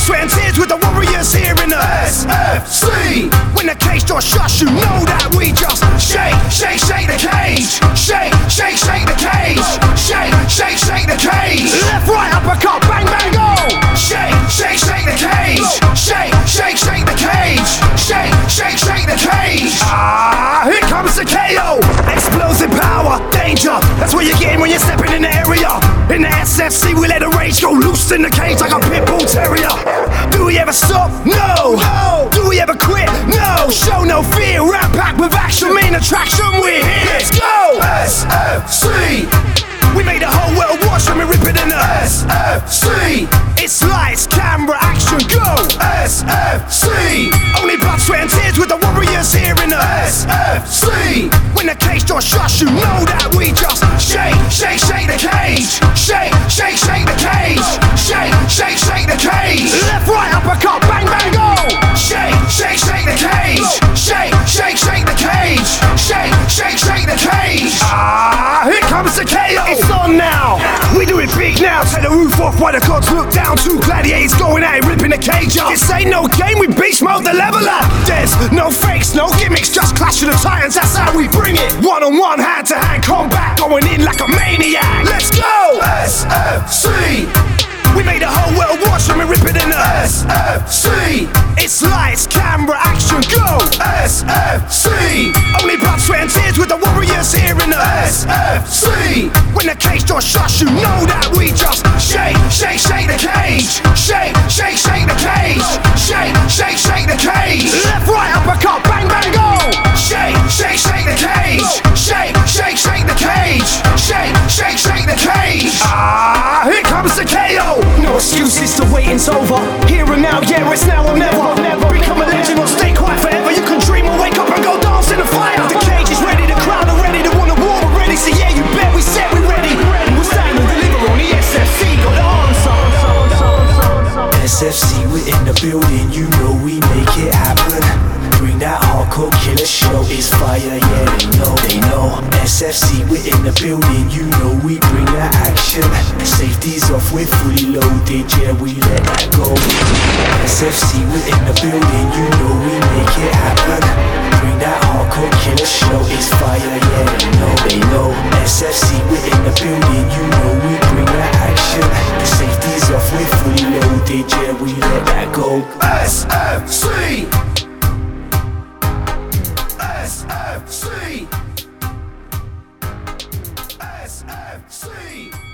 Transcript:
Sweat, and tears with the warriors here in the SFC. When the cage door shuts, you know that we just shake, shake, shake the cage. Shake, shake, shake the cage. Shake, shake, shake the cage. Left, right, uppercut, bang, bang, go. Shake, shake, shake the cage. Shake, shake, shake the cage. Shake, shake, shake the cage. Ah, here comes the KO. Explosive power, danger. That's what you're getting when you're stepping in the area. In the SFC, we let the rage go loose in the cage like a No. Show no fear. Ram pack with action, main attraction. We're here. Let's go. SFC. We made the whole world watch when we rip it in the SFC. It's lights, camera, action, go! SFC. Only blood, sweat, and tears with the warriors here in the SFC. When the cage door shuts, you know that we just the cage. Ah, here comes the KO. It's on now. We do it big now. Take the roof off while the cops look down. Two gladiators going at it, ripping the cage up. This ain't no game. We beast mode the level up. There's no fakes, no gimmicks. Just clash of the titans. That's how we bring it. One on one, hand to hand combat, going in like a maniac. Let's go. SFC. We made the whole world watch when we rip it in the SFC. It's lights, camera, action, go! SFC. Sweat, and tears with the warriors here in the SFC. When the cage door shuts, you know that we just shake, shake, shake the cage. Shake, shake, shake the cage. Shake, shake, shake the cage. Left, right, uppercut, bang, bang, go! Shake, shake, shake the cage. Shake, shake, shake the cage. Shake, shake, shake the cage. Ah, here comes the KO. No excuses to wait, it's over. Here and now, yeah, it's now or never. SFC, we're in the building, you know we make it happen. Bring that hardcore killer show, it's fire, yeah, they know, they know. SFC, we're in the building, you know we bring that action. Safety's off, we're fully loaded, yeah, we let that go. SFC, we're in the building, you know we make it happen. Bring that hardcore killer show, it's fire, yeah, they know, they know. SFC, we're in the building, you know we bring that action. Safety's off, we're fully loaded, yeah, we let that go. SFC. SFC. SFC.